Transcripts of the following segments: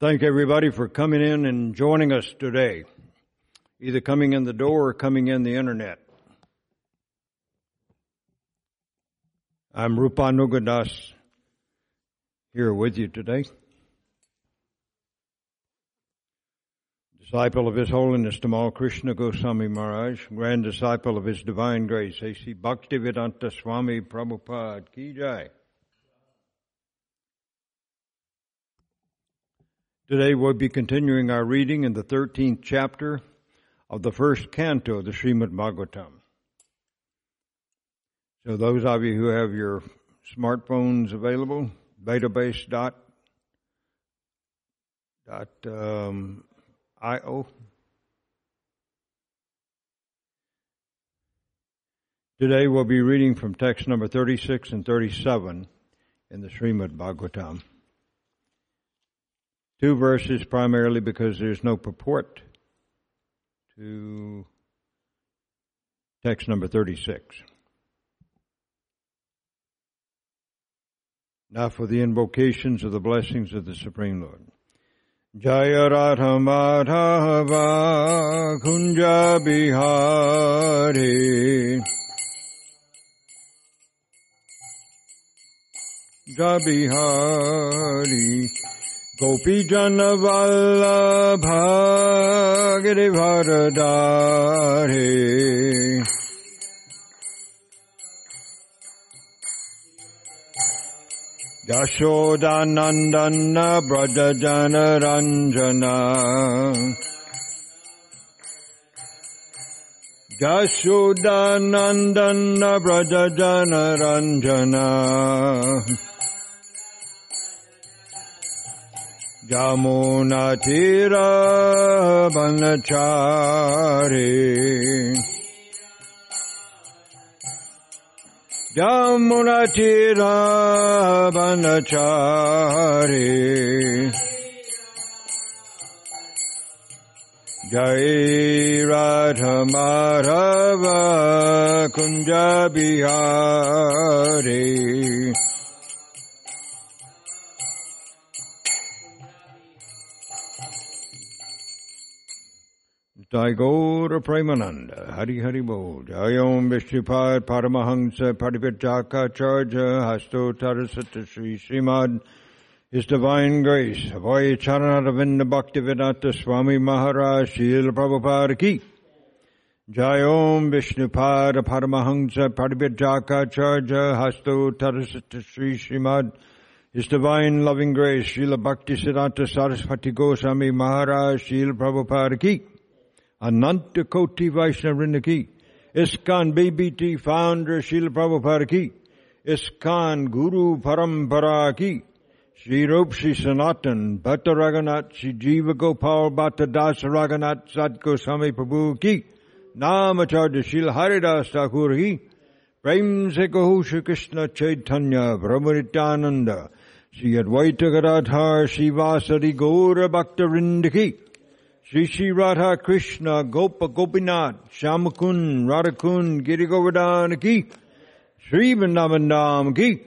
Thank everybody for coming in and joining us today, either coming in the door or coming in the internet. I'm Rupa Rupanugadas here with you today. Disciple of His Holiness Tamal Krishna Goswami Maharaj, grand disciple of His Divine Grace, A.C. Bhaktivedanta Swami Prabhupada Ki Jai. Today we'll be continuing our reading in the 13th chapter of the first canto of the Srimad Bhagavatam. So those of you who have your smartphones available, vedabase dot, dot um, io. Today we'll be reading from text number 36 and 37 in the Srimad Bhagavatam. Two verses primarily because there's no purport to text number 36. Now for the invocations of the blessings of the Supreme Lord. Jaya Radha Madhava Kunja Bihari Jabihari Gopi Jana Vallabha Girivardhari Yashodanandana Brajajana Ranjana Yashodanandana Brajajana Ranjana Jamuna Tira Banachari Jamuna Tira Banachari Jai Radha Madhava Kunja Tagore Premananda, Hari Hari Bol, Jayom Vishnupad Paramahansa Padipitaka Charja Hasto Tarasata Sri Srimad, His Divine Grace, Avoy Charanaravinda Bhaktivedanta Swami Maharaj, Srila Prabhupada Ki, Jayom Vishnupad Paramahansa Padipitaka Charja Hasto Tarasata Sri Srimad, His Divine Loving Grace, Srila Bhakti Siddhanta Saraswati Goswami Maharaj, Srila Prabhupada Ki, Ananta Koti Vaishnavrinda ki. ISKCON BBT founder Srila Prabhupada ki. ISKCON Guru Parampara ki. Sri Rup Sri Sanatan Bhatta Raghunath Sri Jiva Gopal Bhatta Das Raghunath Sat Goswami Prabhu ki. Namacharya Srila Haridas Thakur ki. Prem Se Krishna Chaitanya Brahmanityananda Sri Advaita Gadadhar Sri Vasari Gaura Bhakta Rindaki Sri Sri Radha Krishna Gopa Gopinath Shamakun Radhakun Giri Govardhan ki Sri Vrindavan ki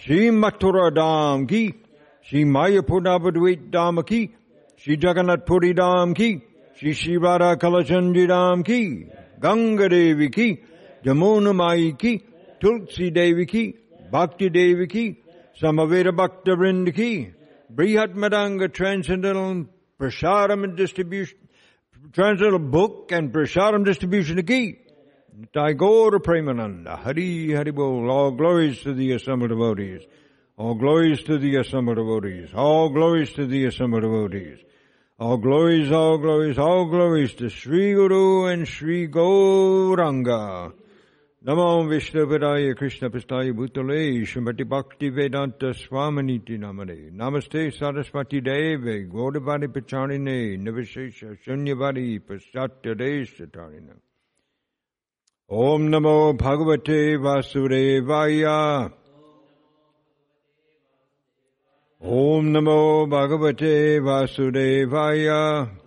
Sri Mathura Dham ki Sri Mayapur Navadvait Dham ki Sri Jagannath Puri Dham ki Sri Sri Radha Kalachandji Dham ki Ganga Devi ki Jamuna Mai ki Tulsi Devi ki Bhakti Devi ki Samaveda Bhakta Vrind ki Brihat Madanga Transcendental Prasadam and distribution, transcendental book and Prasadam distribution ki. Tagore Premananda, Hari Hari Bol, all glories to the assembled devotees. All glories to the assembled devotees. All glories to the assembled devotees. All glories, all glories, all glories to Sri Guru and Sri Gauranga. Namo Vishnupadaya Krishna Pistaya Bhutale Shrimati Bhakti Vedanta Swaminiti Namane Namaste Saraswati Deve Gaudavadi Pacharine Nivishesha Shunyavadi Paschatya Deshatarina Om Namo Bhagavate Vasudevaya Om Namo Bhagavate Vasudevaya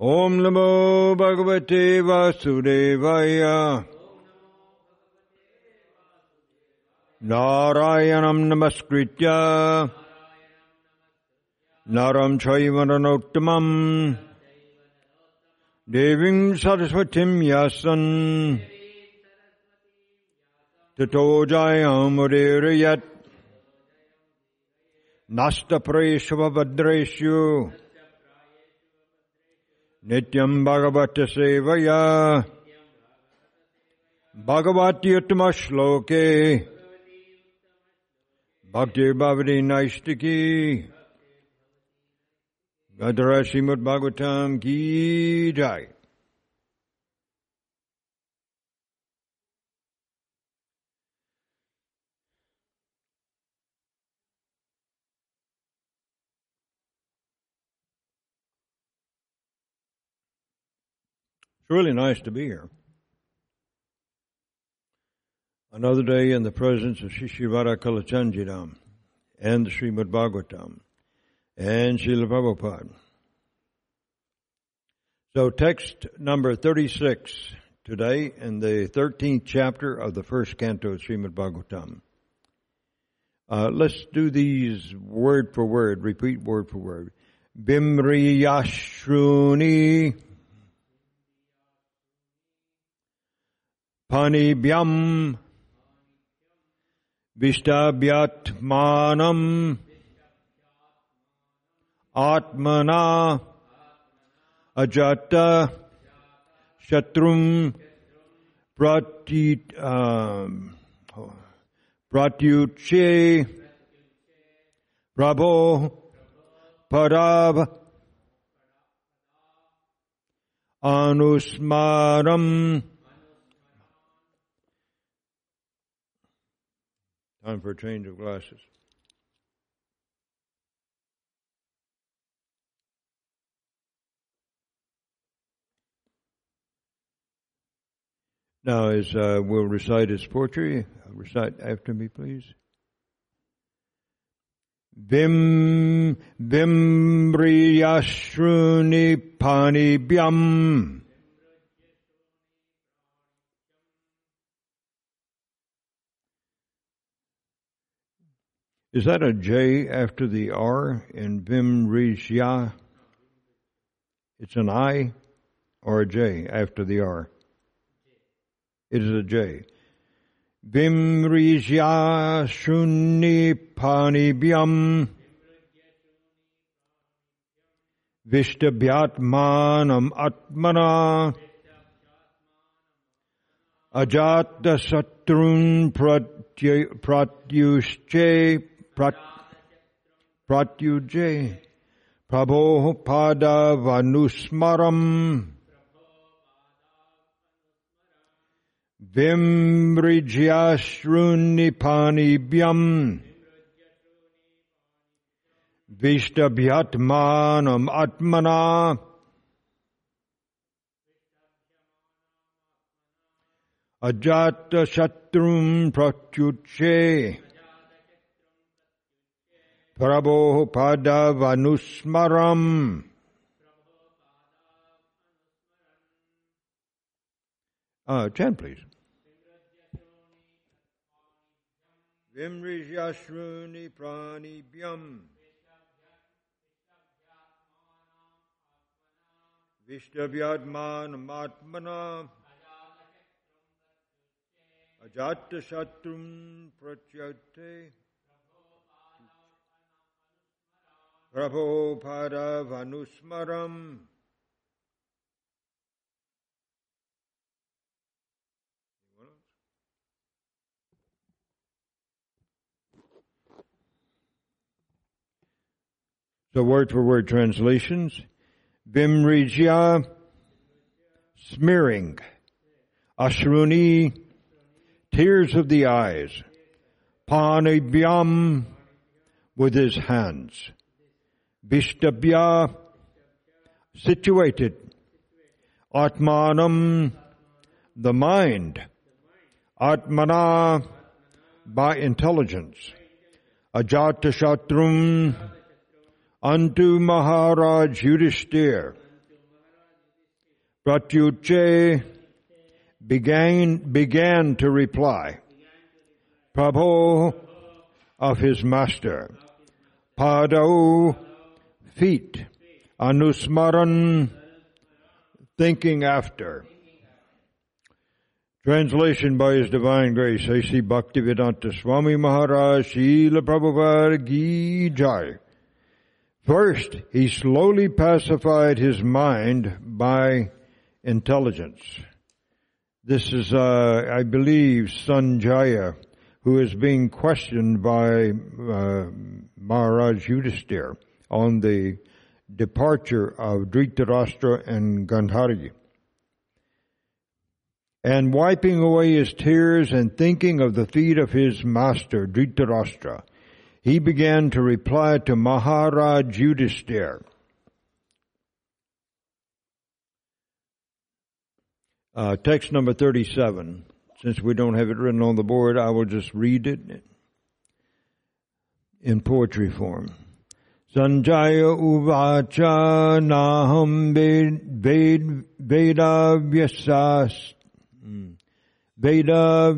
Om Namo Bhagavate Vasudevaya नारायणं नमस्कृत्य नरं चैव नरोत्तमम् देवीं सरस्वतीं यासन् ततो जयमुदीरयत् नष्टप्रेष्वभद्रेषु नित्यं भगवतसेवया भगवत्युत्तमश्लोके भक्तिर्भवति नैष्टिकी गदरा श्रीमद् भागवतम की जय Really nice to be here. Another day in the presence of Shishivara Kalachanjiram and the Srimad Bhagavatam and Srila Prabhupada. So text number 36 today in the 13th chapter of the first canto of Srimad Bhagavatam. Uh, let's do these word for word, repeat word for word. Bimri Yashruni Panibhyam Vishtabhyatmanam Atmana Ajata Shatrum Prati um, Pratyuche Prabho Parab Time for a change of glasses. Now, as uh, we'll recite his poetry, recite after me, please. Vim vimbriyashruni panibhyam Is that a J after the R in Vimrishya? It's an I or a J after the R? It is a J. Vimrishya Shunni Panibhyam Vishtabhyatmanam Atmana Ajata Satrun Pratyusche Pratyuje Prabho Pada Vanusmaram Vimrijyashrunipanibhyam Vishtabhyatmanam Atmana. Ajata Shatrum Pratyuche Pada Vanusmaram Uh, chant, please. Vimrijyashruni pranibhyam. Vishtavyadmanam atmana Ajata shatrum pratyate Vanusmaram So word for word translations. Vimrijya, smearing. Ashruni, tears of the eyes. Panibhyam, with his hands. Vishtabhya, situated. Atmanam, the mind. Atmana, by intelligence. Ajata Shatrum, unto Maharaj Yudhishthir. Pratyuche began, began to reply. Prabhu of his master. Pado, feet. Anusmaran, thinking after. Translation by His Divine Grace, A.C. Bhaktivedanta Swami Maharaj, Srila Prabhupada Gi Jai. First, he slowly pacified his mind by intelligence. This is, uh, I believe, Sanjaya, who is being questioned by uh, Maharaj Yudhisthira on the departure of Dhritarashtra and Gandhari. And wiping away his tears and thinking of the feet of his master, Dhritarashtra, he began to reply to Maharaj Yudhisthira. Uh, text number 37. Since we don't have it written on the board, I will just read it in poetry form. Sanjaya uvacha naham veda vyasas veda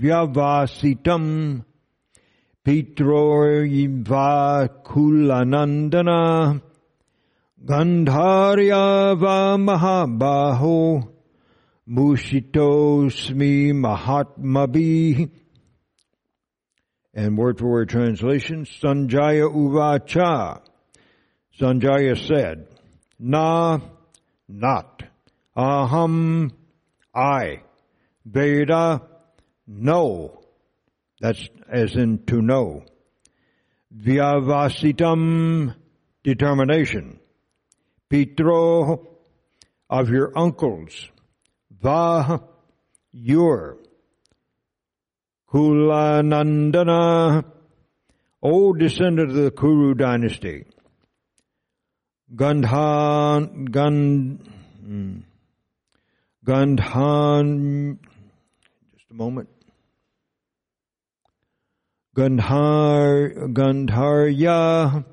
vyavasitam pitroiva kulanandana gandharya va mahabaho mushitosmi mahatmabhi and word for word translation, Sanjaya Uvacha. Sanjaya said, Na, not. Aham, I. Veda, know. That's as in to know. Vyavasitam, determination. Pitro, of your uncles. Va, your. Kulanandana, old descendant of the Kuru dynasty. Gandhan, Gand, hmm. Gandhan, just a moment. Gandhar, Gandharya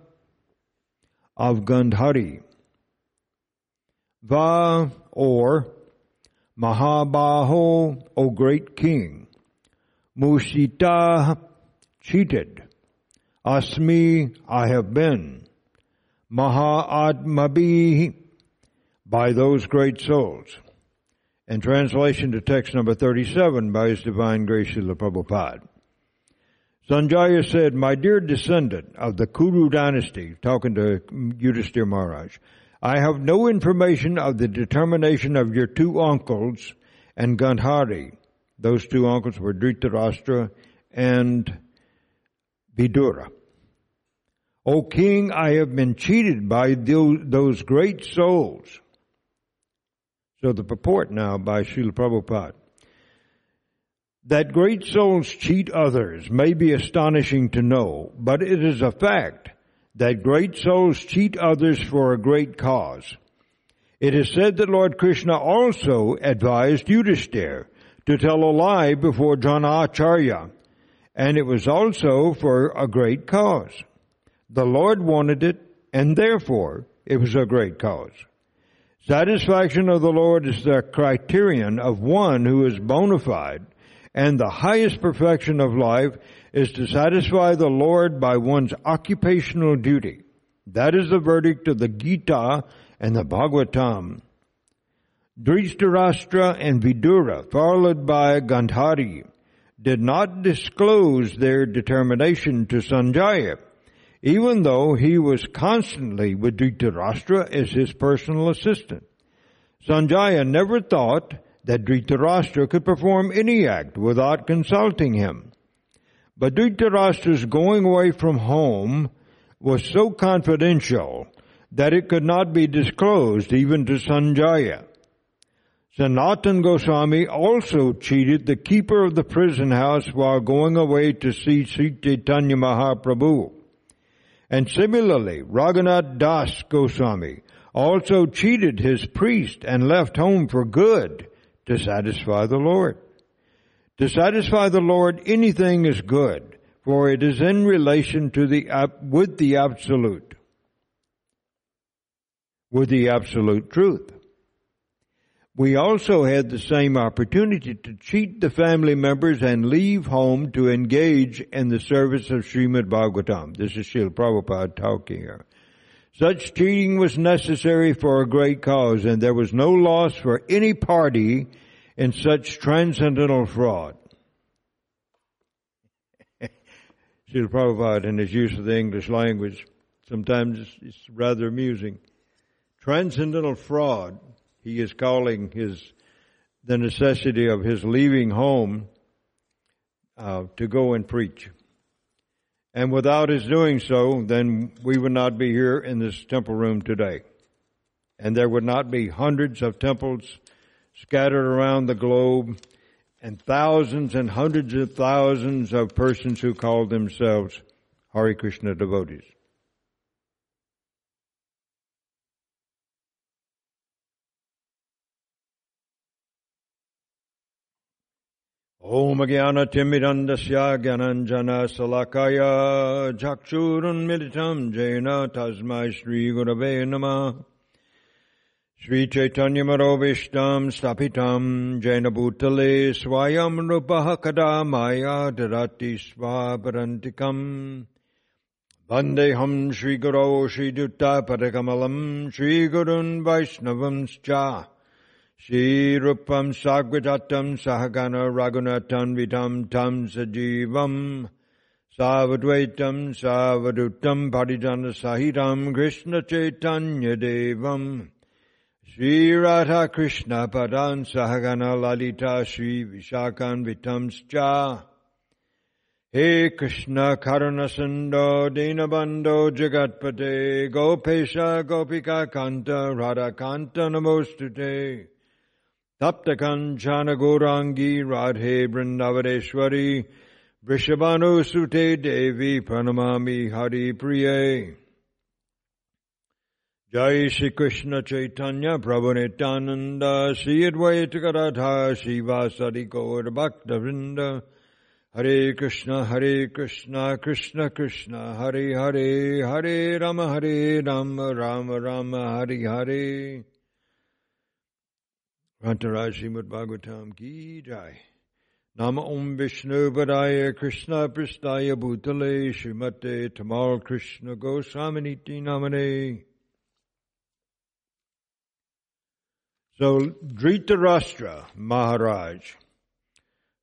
of Gandhari. Va, or Mahabaho, O great king. Musita, cheated. Asmi, I have been. Mahatmabhi, by those great souls. And translation to text number 37 by His Divine Grace Srila Prabhupada. Sanjaya said, My dear descendant of the Kuru dynasty, talking to Yudhisthira Maharaj, I have no information of the determination of your two uncles and Gandhari those two uncles were Dhritarashtra and Vidura. O king, I have been cheated by those great souls. So the purport now by Srila Prabhupada. That great souls cheat others may be astonishing to know, but it is a fact that great souls cheat others for a great cause. It is said that Lord Krishna also advised Yudhisthira to tell a lie before Acharya, and it was also for a great cause. The Lord wanted it, and therefore it was a great cause. Satisfaction of the Lord is the criterion of one who is bona fide, and the highest perfection of life is to satisfy the Lord by one's occupational duty. That is the verdict of the Gita and the Bhagavatam. Dhritarashtra and Vidura, followed by Gandhari, did not disclose their determination to Sanjaya, even though he was constantly with Dhritarashtra as his personal assistant. Sanjaya never thought that Dhritarashtra could perform any act without consulting him. But Dhritarashtra's going away from home was so confidential that it could not be disclosed even to Sanjaya. Sanatan Goswami also cheated the keeper of the prison house while going away to see Sri Chaitanya Mahaprabhu. And similarly, Raghunath Das Goswami also cheated his priest and left home for good to satisfy the Lord. To satisfy the Lord, anything is good, for it is in relation to the, with the absolute, with the absolute truth. We also had the same opportunity to cheat the family members and leave home to engage in the service of Srimad Bhagavatam. This is Srila Prabhupada talking here. Such cheating was necessary for a great cause and there was no loss for any party in such transcendental fraud. Srila Prabhupada in his use of the English language, sometimes it's, rather amusing. Transcendental fraud he is calling his the necessity of his leaving home uh, to go and preach. And without his doing so, then we would not be here in this temple room today. And there would not be hundreds of temples scattered around the globe and thousands and hundreds of thousands of persons who call themselves Hare Krishna devotees. ॐ ज्ञानतिमिरन्दस्य ज्ञानञ्जनशलाकाय चक्षुरुन्मिलितम् जैन तस्मै श्रीगुरवे नमः श्रीचैतन्यमरोविष्टम् स्थापितम् जैन भूतले स्वयं नृपः कदा माया ददाति स्वापरन्तिकम् वन्देऽहम् श्रीगुरौ श्रीयुक्तपदकमलम् श्रीगुरुन् वैष्णवंश्च Shrirupam Sagvadatam Sahagana Raghunathan Vidam Tam Sajivam Savadvaitam Savadutam Parijana Sahiram Krishna Chaitanya Devam Sri Radha Krishna Padan Sahagana Lalita Sri Vishakan Vitamscha He Krishna Karunasando Dinabando Jagatpate Gopesha Gopika Kanta Radha Kanta Namostute Tapta Kanchana Gaurangi Radhe Brindavadeshwari Vrishabhanu Sute Devi Pranamami Hari Priye. Jai Shri Krishna Chaitanya Prabhu Nityananda Sri Advaita Shiva Sadi Gaur Bhakta Vrinda. Hare Krishna Hare Krishna Krishna Krishna Hare Hare Hare Rama Hare Rama Rama Rama Hare Hare Rantaraj Srimad Bhagavatam Ki Jai. Nama Om Vishnu Padaya Krishna Pristaya Bhutale Srimate Tamal Krishna Goswaminiti Namane. So Dhritarashtra Maharaj,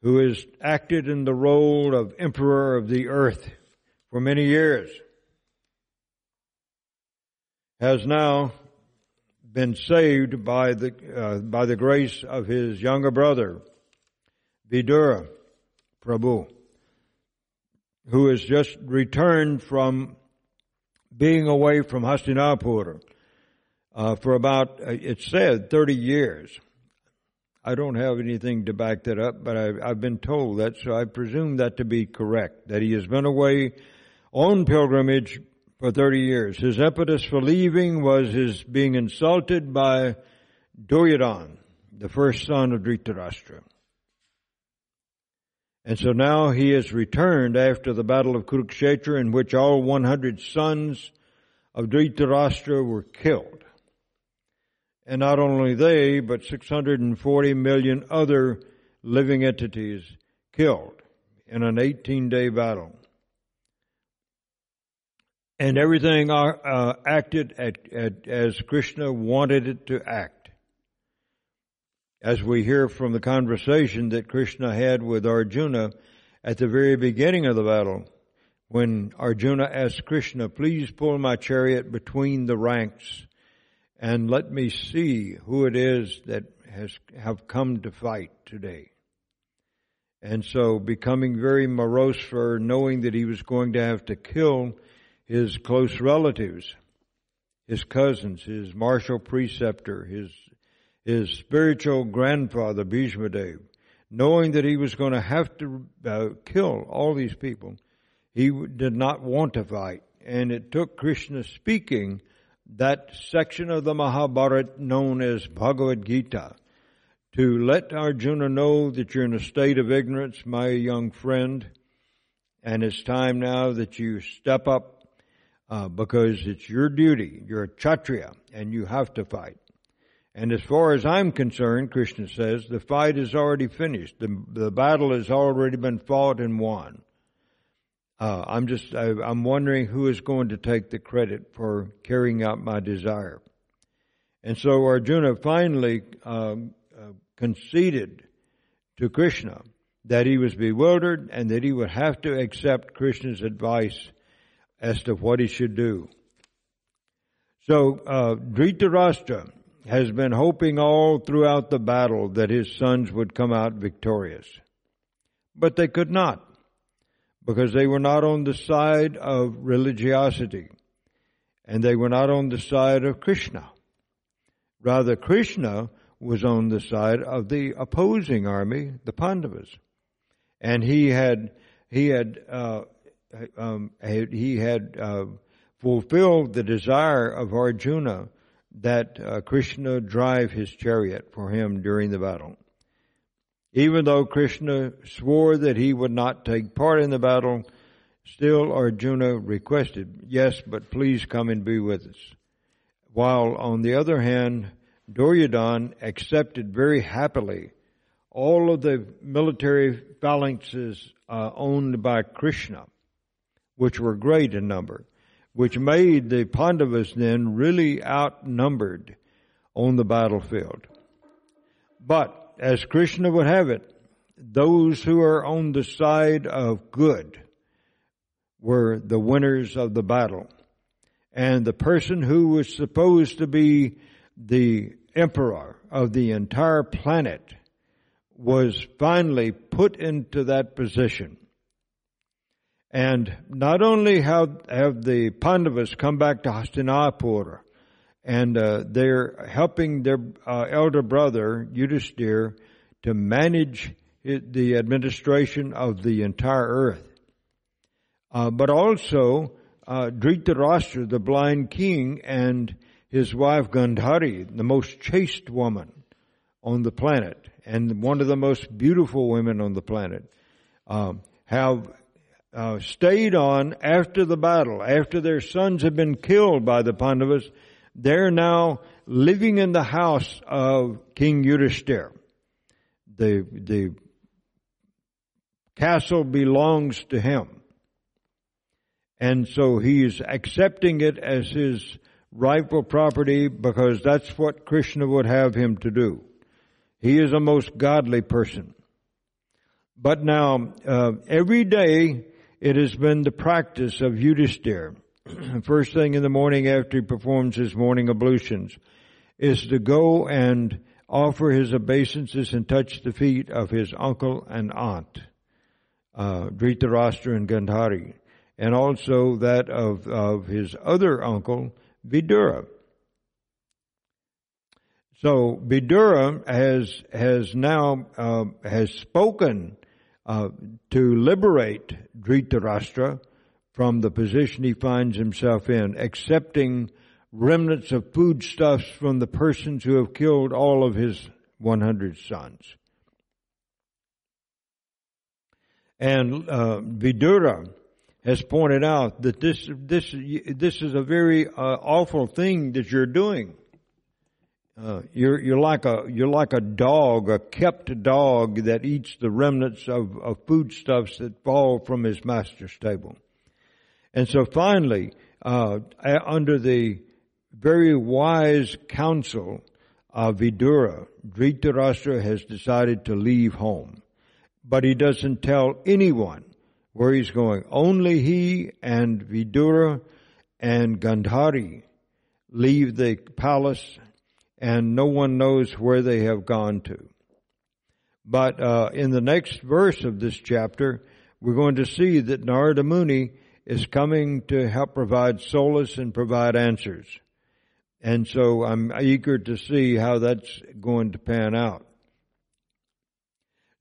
who has acted in the role of emperor of the earth for many years, has now been saved by the, uh, by the grace of his younger brother, Vidura Prabhu, who has just returned from being away from Hastinapur uh, for about, uh, it said, 30 years. I don't have anything to back that up, but I've, I've been told that, so I presume that to be correct, that he has been away on pilgrimage for 30 years. His impetus for leaving was his being insulted by Duryodhan, the first son of Dhritarashtra. And so now he has returned after the battle of Kurukshetra in which all 100 sons of Dhritarashtra were killed. And not only they, but 640 million other living entities killed in an 18 day battle and everything uh, uh, acted at, at, as Krishna wanted it to act. As we hear from the conversation that Krishna had with Arjuna at the very beginning of the battle, when Arjuna asked Krishna, please pull my chariot between the ranks and let me see who it is that has have come to fight today. And so becoming very morose for knowing that he was going to have to kill his close relatives, his cousins, his martial preceptor, his, his spiritual grandfather, Bhishma Bhishmadev, knowing that he was going to have to uh, kill all these people, he did not want to fight. And it took Krishna speaking that section of the Mahabharata known as Bhagavad Gita to let Arjuna know that you're in a state of ignorance, my young friend, and it's time now that you step up uh, because it's your duty. You're a Kshatriya and you have to fight. And as far as I'm concerned, Krishna says, the fight is already finished. The, the battle has already been fought and won. Uh, I'm just, I, I'm wondering who is going to take the credit for carrying out my desire. And so Arjuna finally um, uh, conceded to Krishna that he was bewildered and that he would have to accept Krishna's advice as to what he should do. So uh, Dhritarashtra has been hoping all throughout the battle that his sons would come out victorious. But they could not because they were not on the side of religiosity and they were not on the side of Krishna. Rather, Krishna was on the side of the opposing army, the Pandavas, and he had he had uh, um, he had uh, fulfilled the desire of Arjuna that uh, Krishna drive his chariot for him during the battle. Even though Krishna swore that he would not take part in the battle, still Arjuna requested, yes, but please come and be with us. While on the other hand, Duryodhan accepted very happily all of the military phalanxes uh, owned by Krishna, which were great in number, which made the Pandavas then really outnumbered on the battlefield. But as Krishna would have it, those who are on the side of good were the winners of the battle. And the person who was supposed to be the emperor of the entire planet was finally put into that position. And not only have, have the Pandavas come back to Hastinapura, and uh, they're helping their uh, elder brother Yudhisthira to manage it, the administration of the entire earth. Uh, but also uh, Dhritarashtra, the blind king, and his wife Gandhari, the most chaste woman on the planet, and one of the most beautiful women on the planet, um, have uh, stayed on after the battle, after their sons have been killed by the Pandavas. They're now living in the house of King Yudhisthira. The, the castle belongs to him. And so he's accepting it as his rightful property because that's what Krishna would have him to do. He is a most godly person. But now, uh, every day it has been the practice of Yudhisthira, first thing in the morning after he performs his morning ablutions, is to go and offer his obeisances and touch the feet of his uncle and aunt, uh, Dhritarashtra and Gandhari, and also that of, of his other uncle, Vidura. So Vidura has has now uh, has spoken uh, to liberate Dhritarashtra from the position he finds himself in, accepting remnants of foodstuffs from the persons who have killed all of his 100 sons. And uh, Vidura has pointed out that this this this is a very uh, awful thing that you're doing. Uh, you're you're like a you're like a dog, a kept dog that eats the remnants of, of foodstuffs that fall from his master's table. And so finally, uh, under the very wise counsel of Vidura, Dhritarashtra has decided to leave home. But he doesn't tell anyone where he's going. Only he and Vidura and Gandhari leave the palace and no one knows where they have gone to. But uh, in the next verse of this chapter, we're going to see that Narada Muni is coming to help provide solace and provide answers. And so I'm eager to see how that's going to pan out.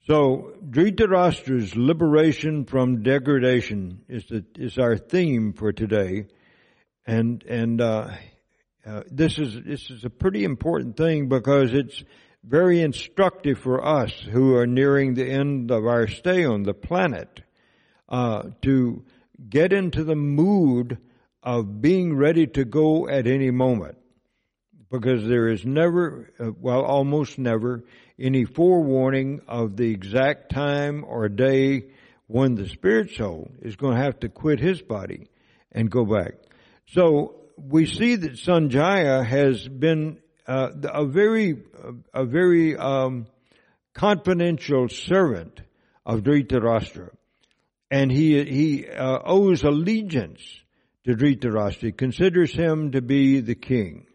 So Dhritarashtra's liberation from degradation is the, is our theme for today, and and uh, uh, this is this is a pretty important thing because it's very instructive for us who are nearing the end of our stay on the planet uh, to get into the mood of being ready to go at any moment. because there is never, uh, well, almost never, any forewarning of the exact time or day when the spirit soul is going to have to quit his body and go back. So we see that Sanjaya has been uh, a very, a very um, confidential servant of Dhritarashtra, and he he uh, owes allegiance to Dhritarashtra. He considers him to be the king,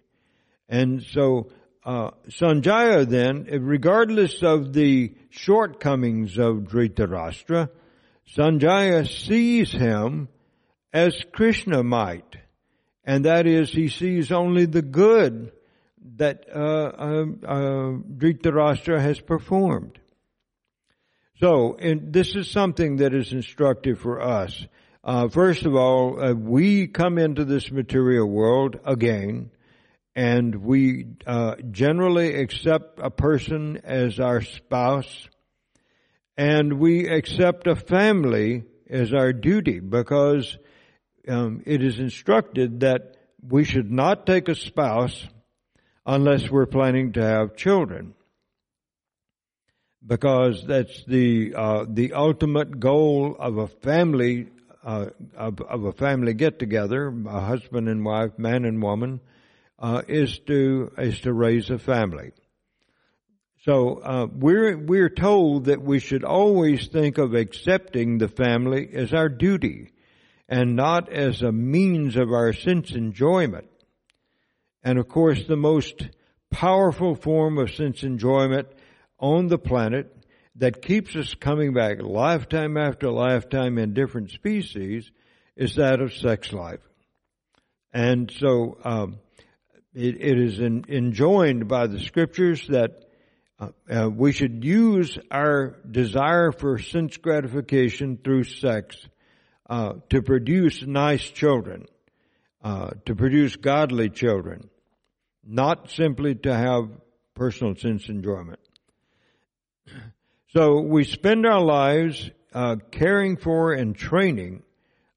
and so uh, Sanjaya then, regardless of the shortcomings of Dhritarashtra, Sanjaya sees him as Krishna might, and that is he sees only the good that uh, uh, uh, Dhritarashtra has performed. So, this is something that is instructive for us. Uh, first of all, uh, we come into this material world again, and we uh, generally accept a person as our spouse, and we accept a family as our duty because um, it is instructed that we should not take a spouse unless we're planning to have children. Because that's the uh, the ultimate goal of a family uh, of, of, a family get together, a husband and wife, man and woman, uh, is to is to raise a family. So uh, we're we're told that we should always think of accepting the family as our duty, and not as a means of our sense enjoyment. And of course, the most powerful form of sense enjoyment on the planet that keeps us coming back lifetime after lifetime in different species is that of sex life. And so um, it, it is in, enjoined by the scriptures that uh, uh, we should use our desire for sense gratification through sex uh, to produce nice children, uh, to produce godly children not simply to have personal sense enjoyment. So we spend our lives uh, caring for and training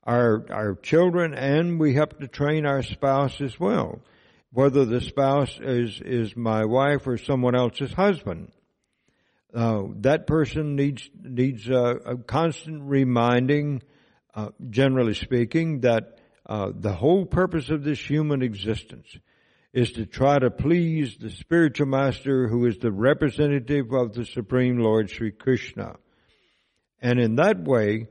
our our children, and we help to train our spouse as well, whether the spouse is is my wife or someone else's husband. Uh, that person needs needs a, a constant reminding, uh, generally speaking, that uh, the whole purpose of this human existence is to try to please the spiritual master who is the representative of the Supreme Lord Sri Krishna. And in that way,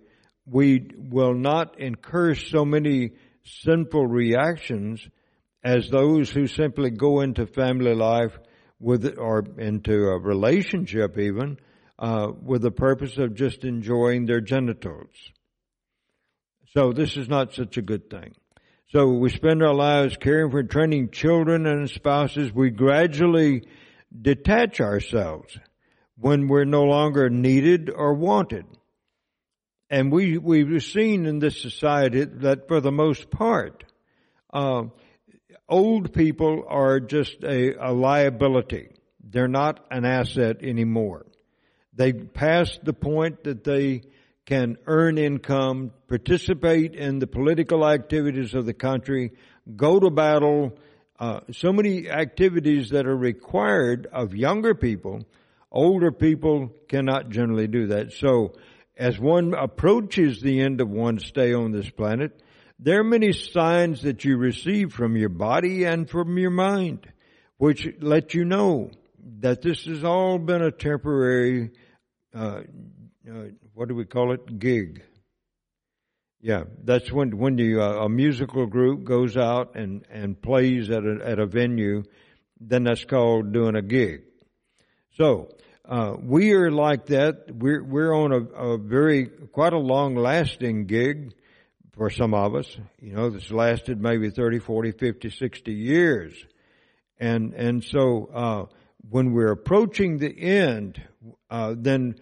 we will not incur so many sinful reactions as those who simply go into family life with, or into a relationship even, uh, with the purpose of just enjoying their genitals. So this is not such a good thing. So we spend our lives caring for training children and spouses. We gradually detach ourselves when we're no longer needed or wanted. And we, we've seen in this society that for the most part, uh, old people are just a, a liability. They're not an asset anymore. They passed the point that they can earn income, participate in the political activities of the country, go to battle, uh, so many activities that are required of younger people. Older people cannot generally do that. So, as one approaches the end of one's stay on this planet, there are many signs that you receive from your body and from your mind, which let you know that this has all been a temporary uh, uh, what do we call it? Gig. Yeah, that's when when uh, a musical group goes out and and plays at a at a venue, then that's called doing a gig. So uh, we are like that. We're we're on a, a very quite a long lasting gig for some of us. You know, this lasted maybe 30, 40, 50, 60 years, and and so uh, when we're approaching the end, uh, then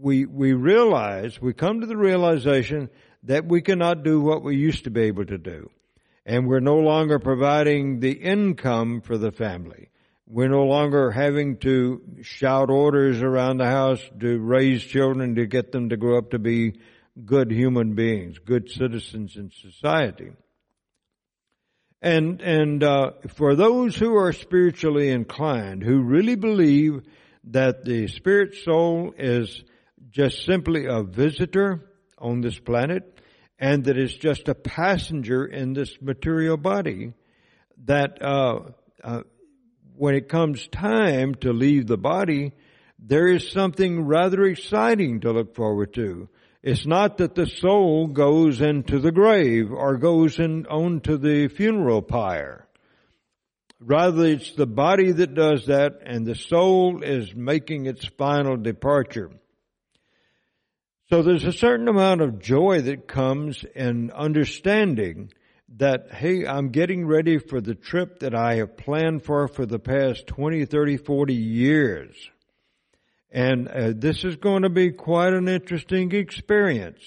we, we realize, we come to the realization that we cannot do what we used to be able to do. And we're no longer providing the income for the family. We're no longer having to shout orders around the house to raise children to get them to grow up to be good human beings, good citizens in society. And, and, uh, for those who are spiritually inclined, who really believe that the spirit soul is just simply a visitor on this planet and that it's just a passenger in this material body, that, uh, uh, when it comes time to leave the body, there is something rather exciting to look forward to. It's not that the soul goes into the grave or goes in onto the funeral pyre. Rather, it's the body that does that and the soul is making its final departure. So there's a certain amount of joy that comes in understanding that, hey, I'm getting ready for the trip that I have planned for for the past 20, 30, 40 years. And uh, this is going to be quite an interesting experience.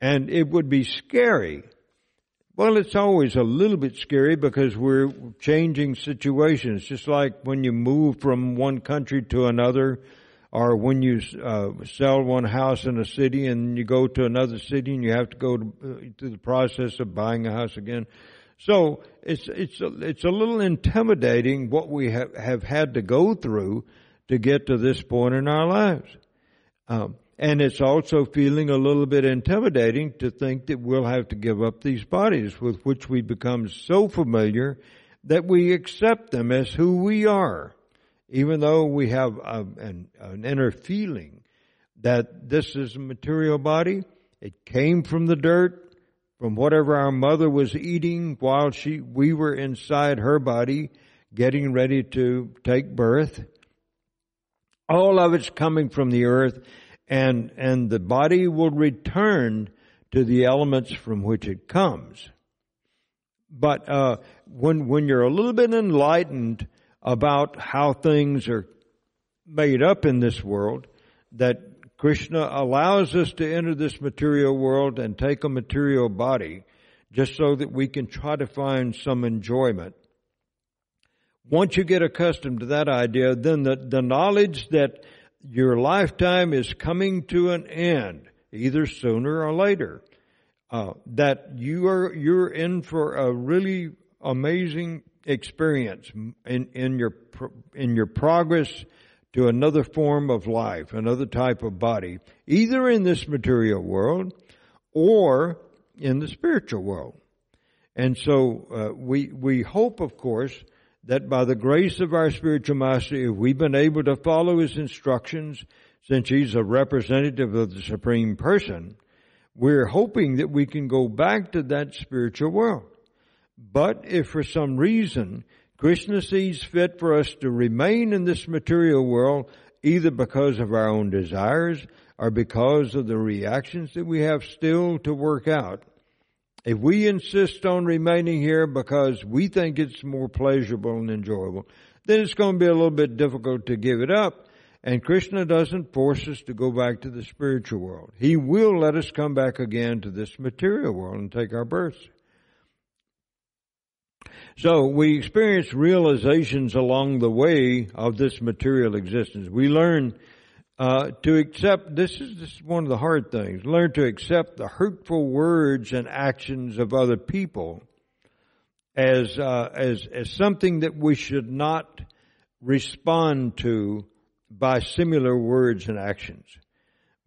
And it would be scary. Well, it's always a little bit scary because we're changing situations, just like when you move from one country to another or when you uh, sell one house in a city and you go to another city and you have to go to, uh, to the process of buying a house again. So it's it's a, it's a little intimidating what we have, have had to go through to get to this point in our lives. Um, and it's also feeling a little bit intimidating to think that we'll have to give up these bodies with which we become so familiar that we accept them as who we are even though we have a, an, an inner feeling that this is a material body, it came from the dirt, from whatever our mother was eating while she, we were inside her body, getting ready to take birth. All of it's coming from the earth, and, and the body will return to the elements from which it comes. But, uh, when, when you're a little bit enlightened, about how things are made up in this world, that Krishna allows us to enter this material world and take a material body just so that we can try to find some enjoyment. Once you get accustomed to that idea, then the, the knowledge that your lifetime is coming to an end, either sooner or later, uh, that you are you're in for a really amazing experience in, in your in your progress to another form of life, another type of body, either in this material world or in the spiritual world. And so uh, we we hope, of course, that by the grace of our spiritual master, if we've been able to follow his instructions, since he's a representative of the supreme person, we're hoping that we can go back to that spiritual world. But if for some reason Krishna sees fit for us to remain in this material world, either because of our own desires or because of the reactions that we have still to work out, if we insist on remaining here because we think it's more pleasurable and enjoyable, then it's going to be a little bit difficult to give it up. And Krishna doesn't force us to go back to the spiritual world. He will let us come back again to this material world and take our births. So we experience realizations along the way of this material existence. We learn uh, to accept. This is, this is one of the hard things. Learn to accept the hurtful words and actions of other people as uh, as as something that we should not respond to by similar words and actions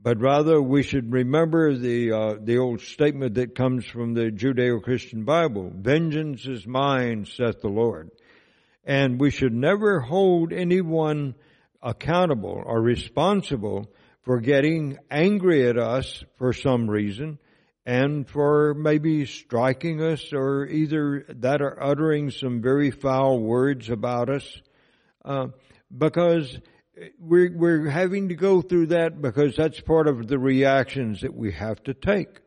but rather we should remember the uh, the old statement that comes from the Judeo-Christian Bible: "Vengeance is mine," saith the Lord, and we should never hold anyone accountable or responsible for getting angry at us for some reason and for maybe striking us or either that or uttering some very foul words about us uh, because we're, we're having to go through that because that's part of the reactions that we have to take.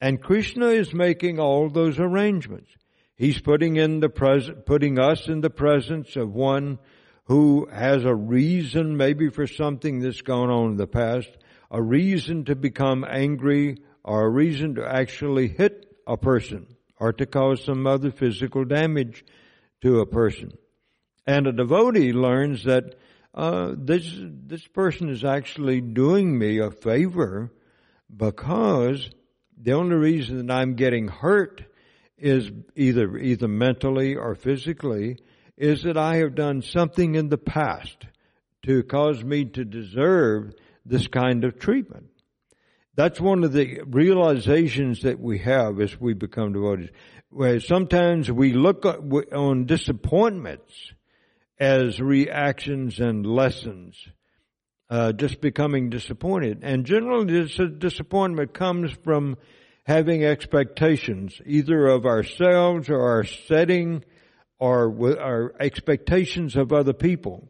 And Krishna is making all those arrangements. He's putting in the present, putting us in the presence of one who has a reason maybe for something that's gone on in the past, a reason to become angry, or a reason to actually hit a person, or to cause some other physical damage to a person. And a devotee learns that uh, this this person is actually doing me a favor because the only reason that I'm getting hurt is either, either mentally or physically, is that I have done something in the past to cause me to deserve this kind of treatment. That's one of the realizations that we have as we become devoted. Where sometimes we look on disappointments as reactions and lessons, uh, just becoming disappointed. And generally, this disappointment comes from having expectations, either of ourselves or our setting, or our expectations of other people.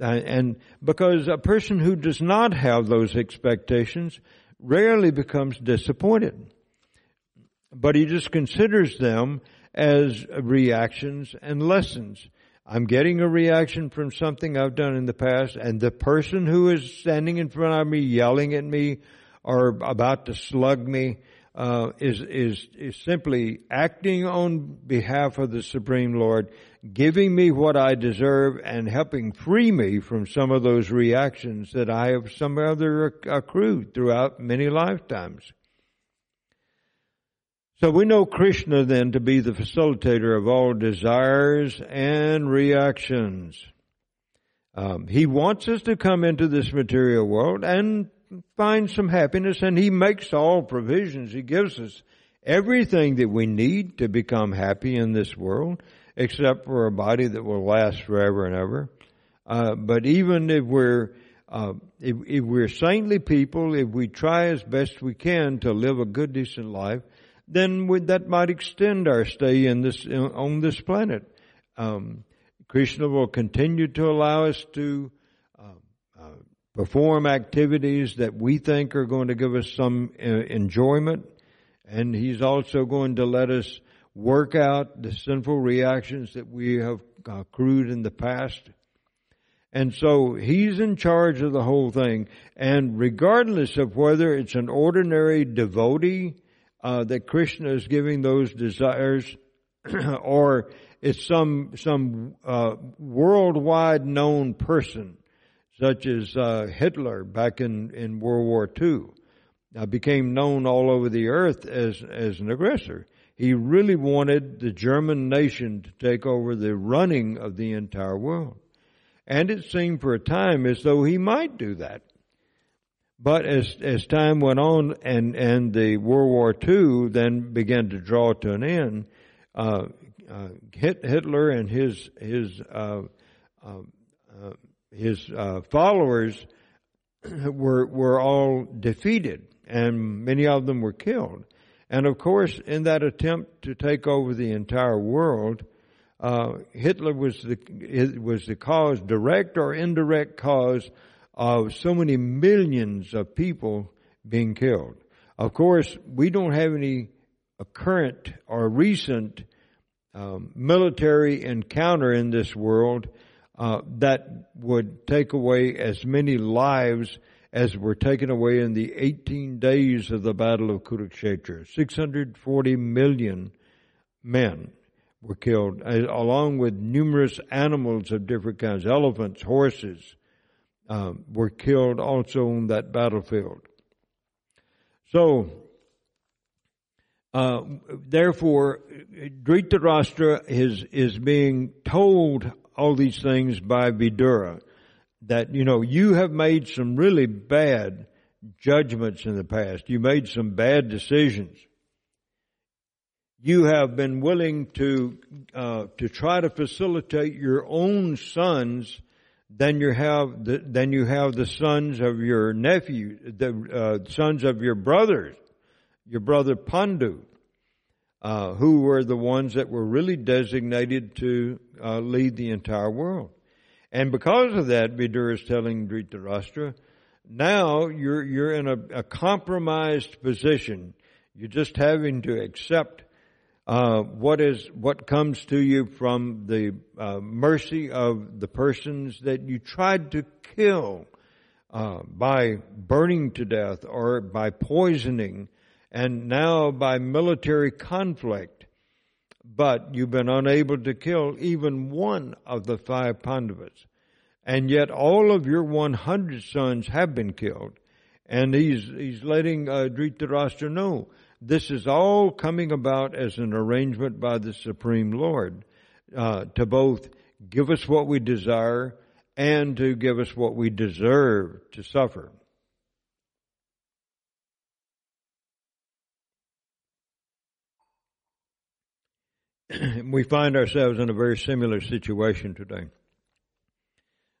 Uh, and because a person who does not have those expectations rarely becomes disappointed. But he just considers them as reactions and lessons. I'm getting a reaction from something I've done in the past, and the person who is standing in front of me yelling at me or about to slug me uh, is is is simply acting on behalf of the Supreme Lord, giving me what I deserve, and helping free me from some of those reactions that I have some other accrued throughout many lifetimes. So we know Krishna then to be the facilitator of all desires and reactions. Um, he wants us to come into this material world and find some happiness and He makes all provisions. He gives us everything that we need to become happy in this world, except for a body that will last forever and ever. Uh, but even if we're uh, if, if, we're saintly people, if we try as best we can to live a good, decent life, then we, that might extend our stay in this on this planet. Um, Krishna will continue to allow us to perform activities that we think are going to give us some uh, enjoyment. And He's also going to let us work out the sinful reactions that we have accrued in the past. And so He's in charge of the whole thing. And regardless of whether it's an ordinary devotee uh, that Krishna is giving those desires, or it's some some uh, worldwide known person such as uh, Hitler back in, in World War II, uh, became known all over the earth as, as an aggressor. He really wanted the German nation to take over the running of the entire world. And it seemed for a time as though he might do that. But as, as time went on and, and the World War II then began to draw to an end, uh, uh, Hitler and his, his, uh, uh, uh his uh, followers were were all defeated, and many of them were killed. And of course, in that attempt to take over the entire world, Hitler was the was the cause, direct or indirect cause, of so many millions of people being killed. Of course, we don't have any current or recent um, military encounter in this world uh, that would take away as many lives as were taken away in the 18 days of the Battle of Kurukshetra. 640 million men were killed, along with numerous animals of different kinds, elephants, horses, um, were killed also on that battlefield. So, uh, therefore, Dhritarashtra is, is being told all these things by Vidura. That, you know, you have made some really bad judgments in the past. You made some bad decisions. You have been willing to uh, to try to facilitate your own sons than you have the, than you have the sons of your nephew, the uh, sons of your brothers, your brother Pandu uh, who were the ones that were really designated to uh, lead the entire world. And because of that, Vidura is telling Dhritarashtra, now you're, you're in a, a, compromised position. You're just having to accept uh, what is what comes to you from the uh, mercy of the persons that you tried to kill uh, by burning to death or by poisoning and now by military conflict, but you've been unable to kill even one of the five Pandavas. And yet all of your 100 sons have been killed. And he's, he's letting uh, Dhritarashtra know this is all coming about as an arrangement by the Supreme Lord uh, to both give us what we desire and to give us what we deserve to suffer. we find ourselves in a very similar situation today.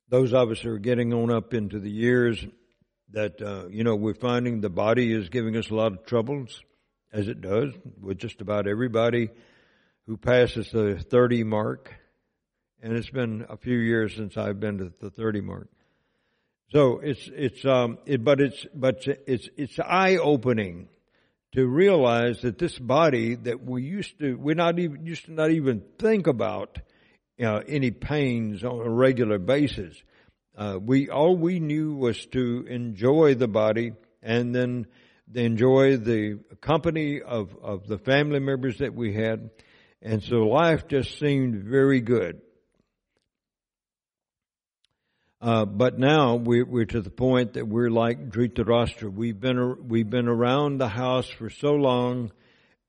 Those of us who are getting on up into the years that, uh, you know, we're finding the body is giving us a lot of troubles, as it does with just about everybody who passes the 30 mark. And it's been a few years since I've been to the 30 mark. So it's, it's, um, it, but it's, but it's, it's eye opening to realize that this body that we used to, we not even, used to not even think about, you know, any pains on a regular basis. Uh, we, all we knew was to enjoy the body and then enjoy the company of, of the family members that we had. And so life just seemed very good. Uh, but now we're, we're, to the point that we're like Dhritarashtra. We've been we've been around the house for so long,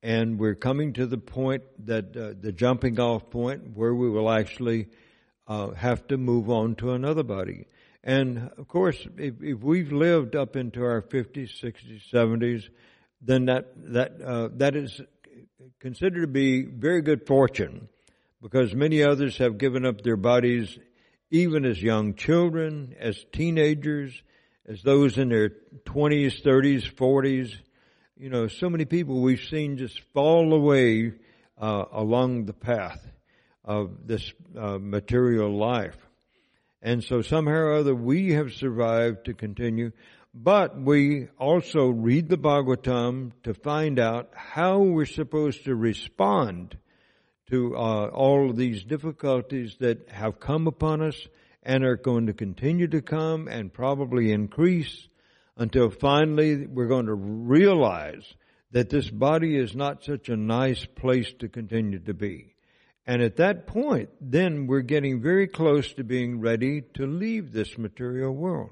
and we're coming to the point that uh, the jumping off point where we will actually uh, have to move on to another body. And of course, if, if we've lived up into our 50s, 60s, 70s, then that that uh, that is considered to be very good fortune, because many others have given up their bodies even as young children, as teenagers, as those in their 20s, 30s, 40s. You know, so many people we've seen just fall away uh, along the path of this uh, material life. And so somehow or other we have survived to continue, but we also read the Bhagavatam to find out how we're supposed to respond to uh, all of these difficulties that have come upon us and are going to continue to come and probably increase until finally we're going to realize that this body is not such a nice place to continue to be. And at that point, then we're getting very close to being ready to leave this material world.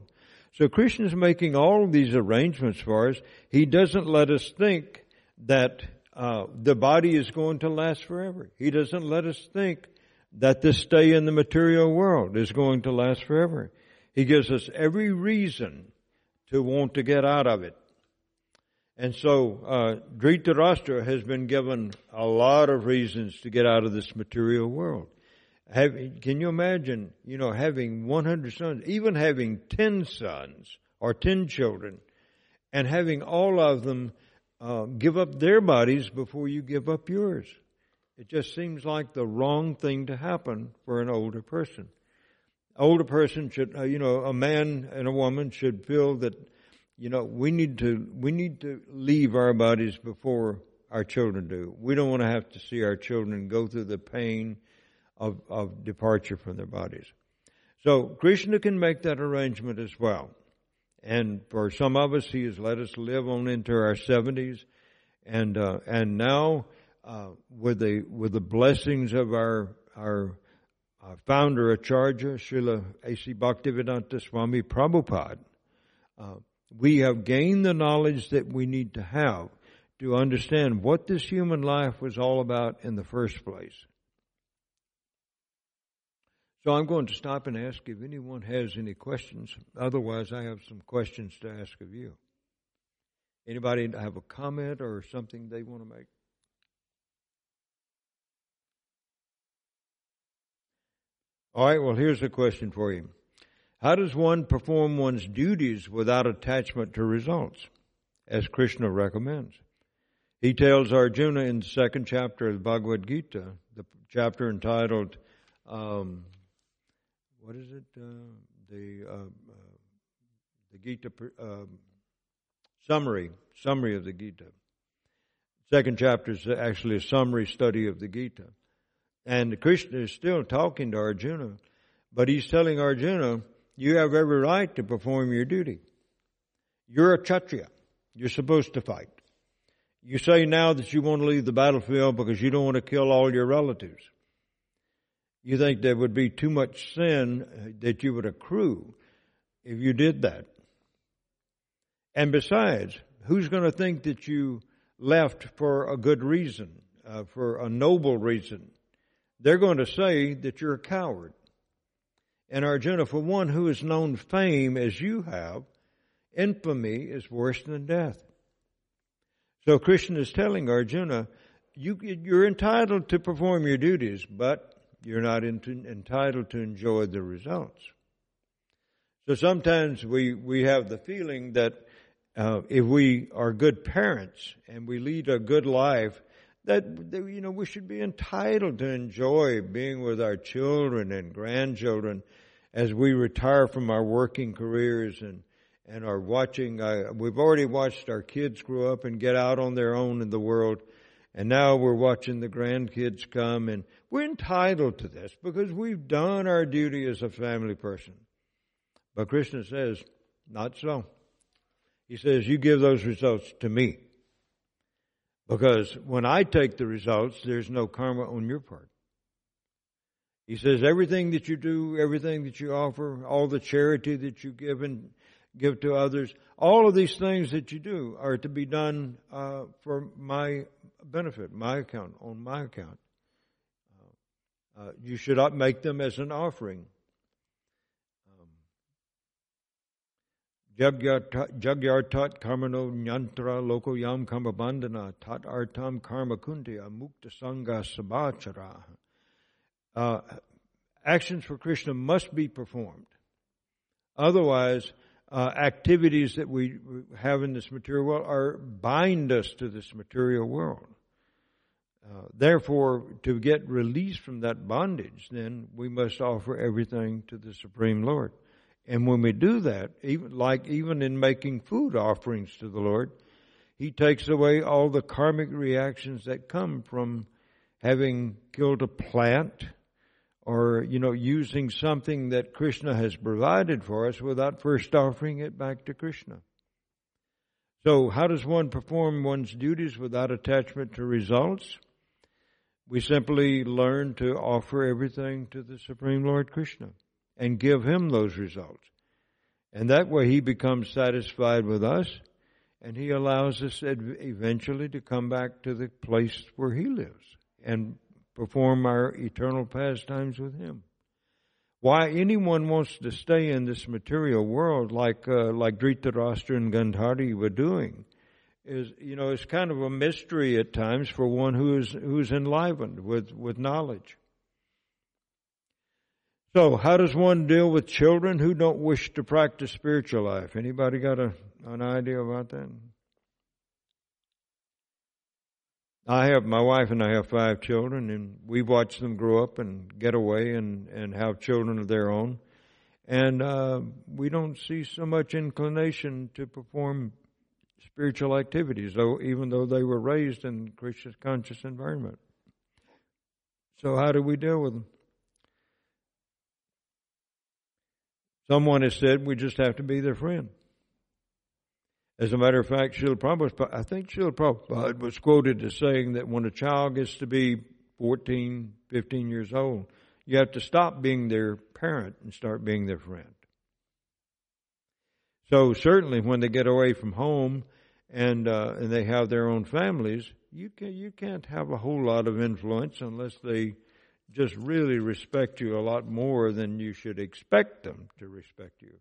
So Krishna's making all these arrangements for us. He doesn't let us think that uh, the body is going to last forever. He doesn't let us think that this stay in the material world is going to last forever. He gives us every reason to want to get out of it. And so, uh, Dhritarashtra has been given a lot of reasons to get out of this material world. Have, can you imagine, you know, having 100 sons, even having 10 sons or 10 children, and having all of them uh, give up their bodies before you give up yours. It just seems like the wrong thing to happen for an older person. Older person should, uh, you know, a man and a woman should feel that, you know, we need to we need to leave our bodies before our children do. We don't want to have to see our children go through the pain of of departure from their bodies. So Krishna can make that arrangement as well. And for some of us, He has let us live on into our 70s. And, uh, and now, uh, with the, with the blessings of our, our uh, founder, Acharya, Srila A.C. Bhaktivedanta Swami Prabhupada, uh, we have gained the knowledge that we need to have to understand what this human life was all about in the first place. So I'm going to stop and ask if anyone has any questions. Otherwise, I have some questions to ask of you. Anybody have a comment or something they want to make? All right, well, here's a question for you. How does one perform one's duties without attachment to results, as Krishna recommends? He tells Arjuna in the second chapter of the Bhagavad Gita, the chapter entitled um, what is it? Uh, the uh, uh, the Gita um, summary summary of the Gita. Second chapter is actually a summary study of the Gita, and Krishna is still talking to Arjuna, but he's telling Arjuna, "You have every right to perform your duty. You're a kshatriya. You're supposed to fight." You say now that you want to leave the battlefield because you don't want to kill all your relatives you think there would be too much sin that you would accrue if you did that. And besides, who's going to think that you left for a good reason, uh, for a noble reason, they're going to say that you're a coward. And Arjuna, for one who has known fame as you have, infamy is worse than death. So Krishna is telling Arjuna, you, you're entitled to perform your duties, but you're not entitled to enjoy the results. So sometimes we, we have the feeling that uh, if we are good parents and we lead a good life, that, that, you know we should be entitled to enjoy being with our children and grandchildren as we retire from our working careers and and are watching. Uh, we've already watched our kids grow up and get out on their own in the world, and now we're watching the grandkids come, and we're entitled to this because we've done our duty as a family person. But Krishna says, not so. He says, you give those results to me. Because when I take the results, there's no karma on your part. He says, everything that you do, everything that you offer, all the charity that you give and give to others, all of these things that you do are to be done uh, for my benefit, my account, on my account. Uh, uh you should not make them as an offering. Jagyartat karmano nyantra lokoyam karma bandhana tat artam karma kuntiya mukta sangha sabachara. Uh, actions for Krishna must be performed. Otherwise, uh, activities that we have in this material world are bind us to this material world. Uh, therefore, to get released from that bondage, then we must offer everything to the Supreme Lord. And when we do that, even like even in making food offerings to the Lord, He takes away all the karmic reactions that come from having killed a plant or, you know, using something that Krishna has provided for us without first offering it back to Krishna. So how does one perform one's duties without attachment to results? We simply learn to offer everything to the Supreme Lord Krishna and give Him those results. And that way He becomes satisfied with us and He allows us eventually to come back to the place where He lives and perform our eternal pastimes with Him. Why anyone wants to stay in this material world like uh, like Dhritarashtra and Gandhari were doing is you know it's kind of a mystery at times for one who is who's enlivened with with knowledge. So, how does one deal with children who don't wish to practice spiritual life? Anybody got a, an idea about that? I have my wife and I have five children, and we've watched them grow up and get away and and have children of their own, and uh, we don't see so much inclination to perform spiritual activities, though even though they were raised in Krishna conscious environment. So how do we deal with them? Someone has said we just have to be their friend. As a matter of fact, Srila Prabhupada, I think Srila Prabhupada was quoted as saying that when a child gets to be 14, 15 years old, you have to stop being their parent and start being their friend. So certainly when they get away from home and uh, and they have their own families, you can you can't have a whole lot of influence unless they just really respect you a lot more than you should expect them to respect you.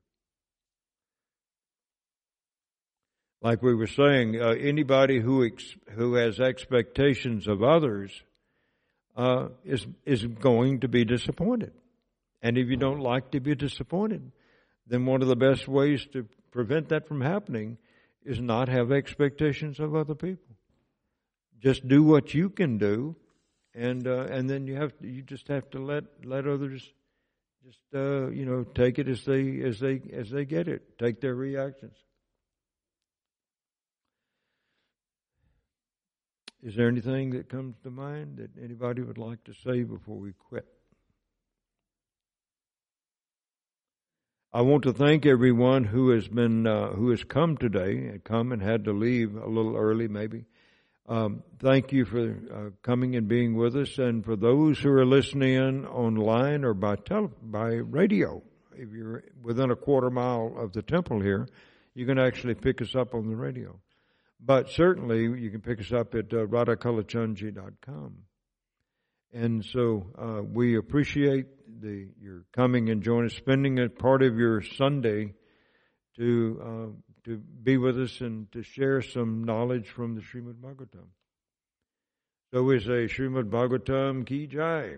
Like we were saying, uh, anybody who ex- who has expectations of others uh, is is going to be disappointed. And if you don't like to be disappointed, then one of the best ways to prevent that from happening is not have expectations of other people. Just do what you can do and uh, and then you have to, you just have to let let others just uh, you know take it as they as they as they get it, take their reactions. Is there anything that comes to mind that anybody would like to say before we quit? I want to thank everyone who has been uh, who has come today, and come and had to leave a little early, maybe. Um, thank you for uh, coming and being with us, and for those who are listening in online or by tele- by radio. If you're within a quarter mile of the temple here, you can actually pick us up on the radio. But certainly you can pick us up at uh, radhakalachandji.com. And so uh, we appreciate the your coming and joining us, spending a part of your Sunday to uh, to be with us and to share some knowledge from the Srimad Bhagavatam. So we say Srimad Bhagavatam Ki Jai.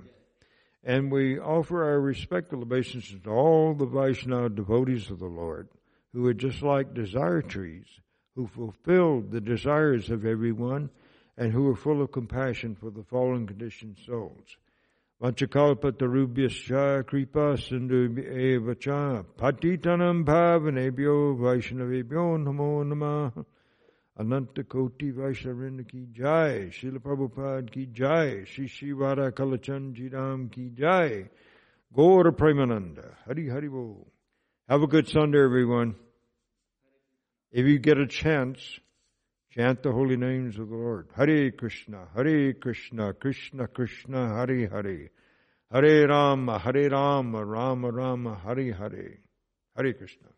And we offer our respectful obeisances to all the Vaishnava devotees of the Lord who are just like desire trees, who fulfilled the desires of everyone and who were full of compassion for the fallen conditioned souls. Vanchakalpatarubhyascha kripa sindhu evacha patitanam namo namah Ananta Koti Vaishnavinda ki jai, Srila Prabhupada ki jai, ki jai, Premananda, Hari Hari Bo. Have a good Sunday everyone. If you get a chance, chant the holy names of the Lord. Hare Krishna, Hare Krishna, Krishna Krishna, Hare Hare. Hare Rama, Hare Rama, Rama Rama, Hare Hare. Hare Krishna.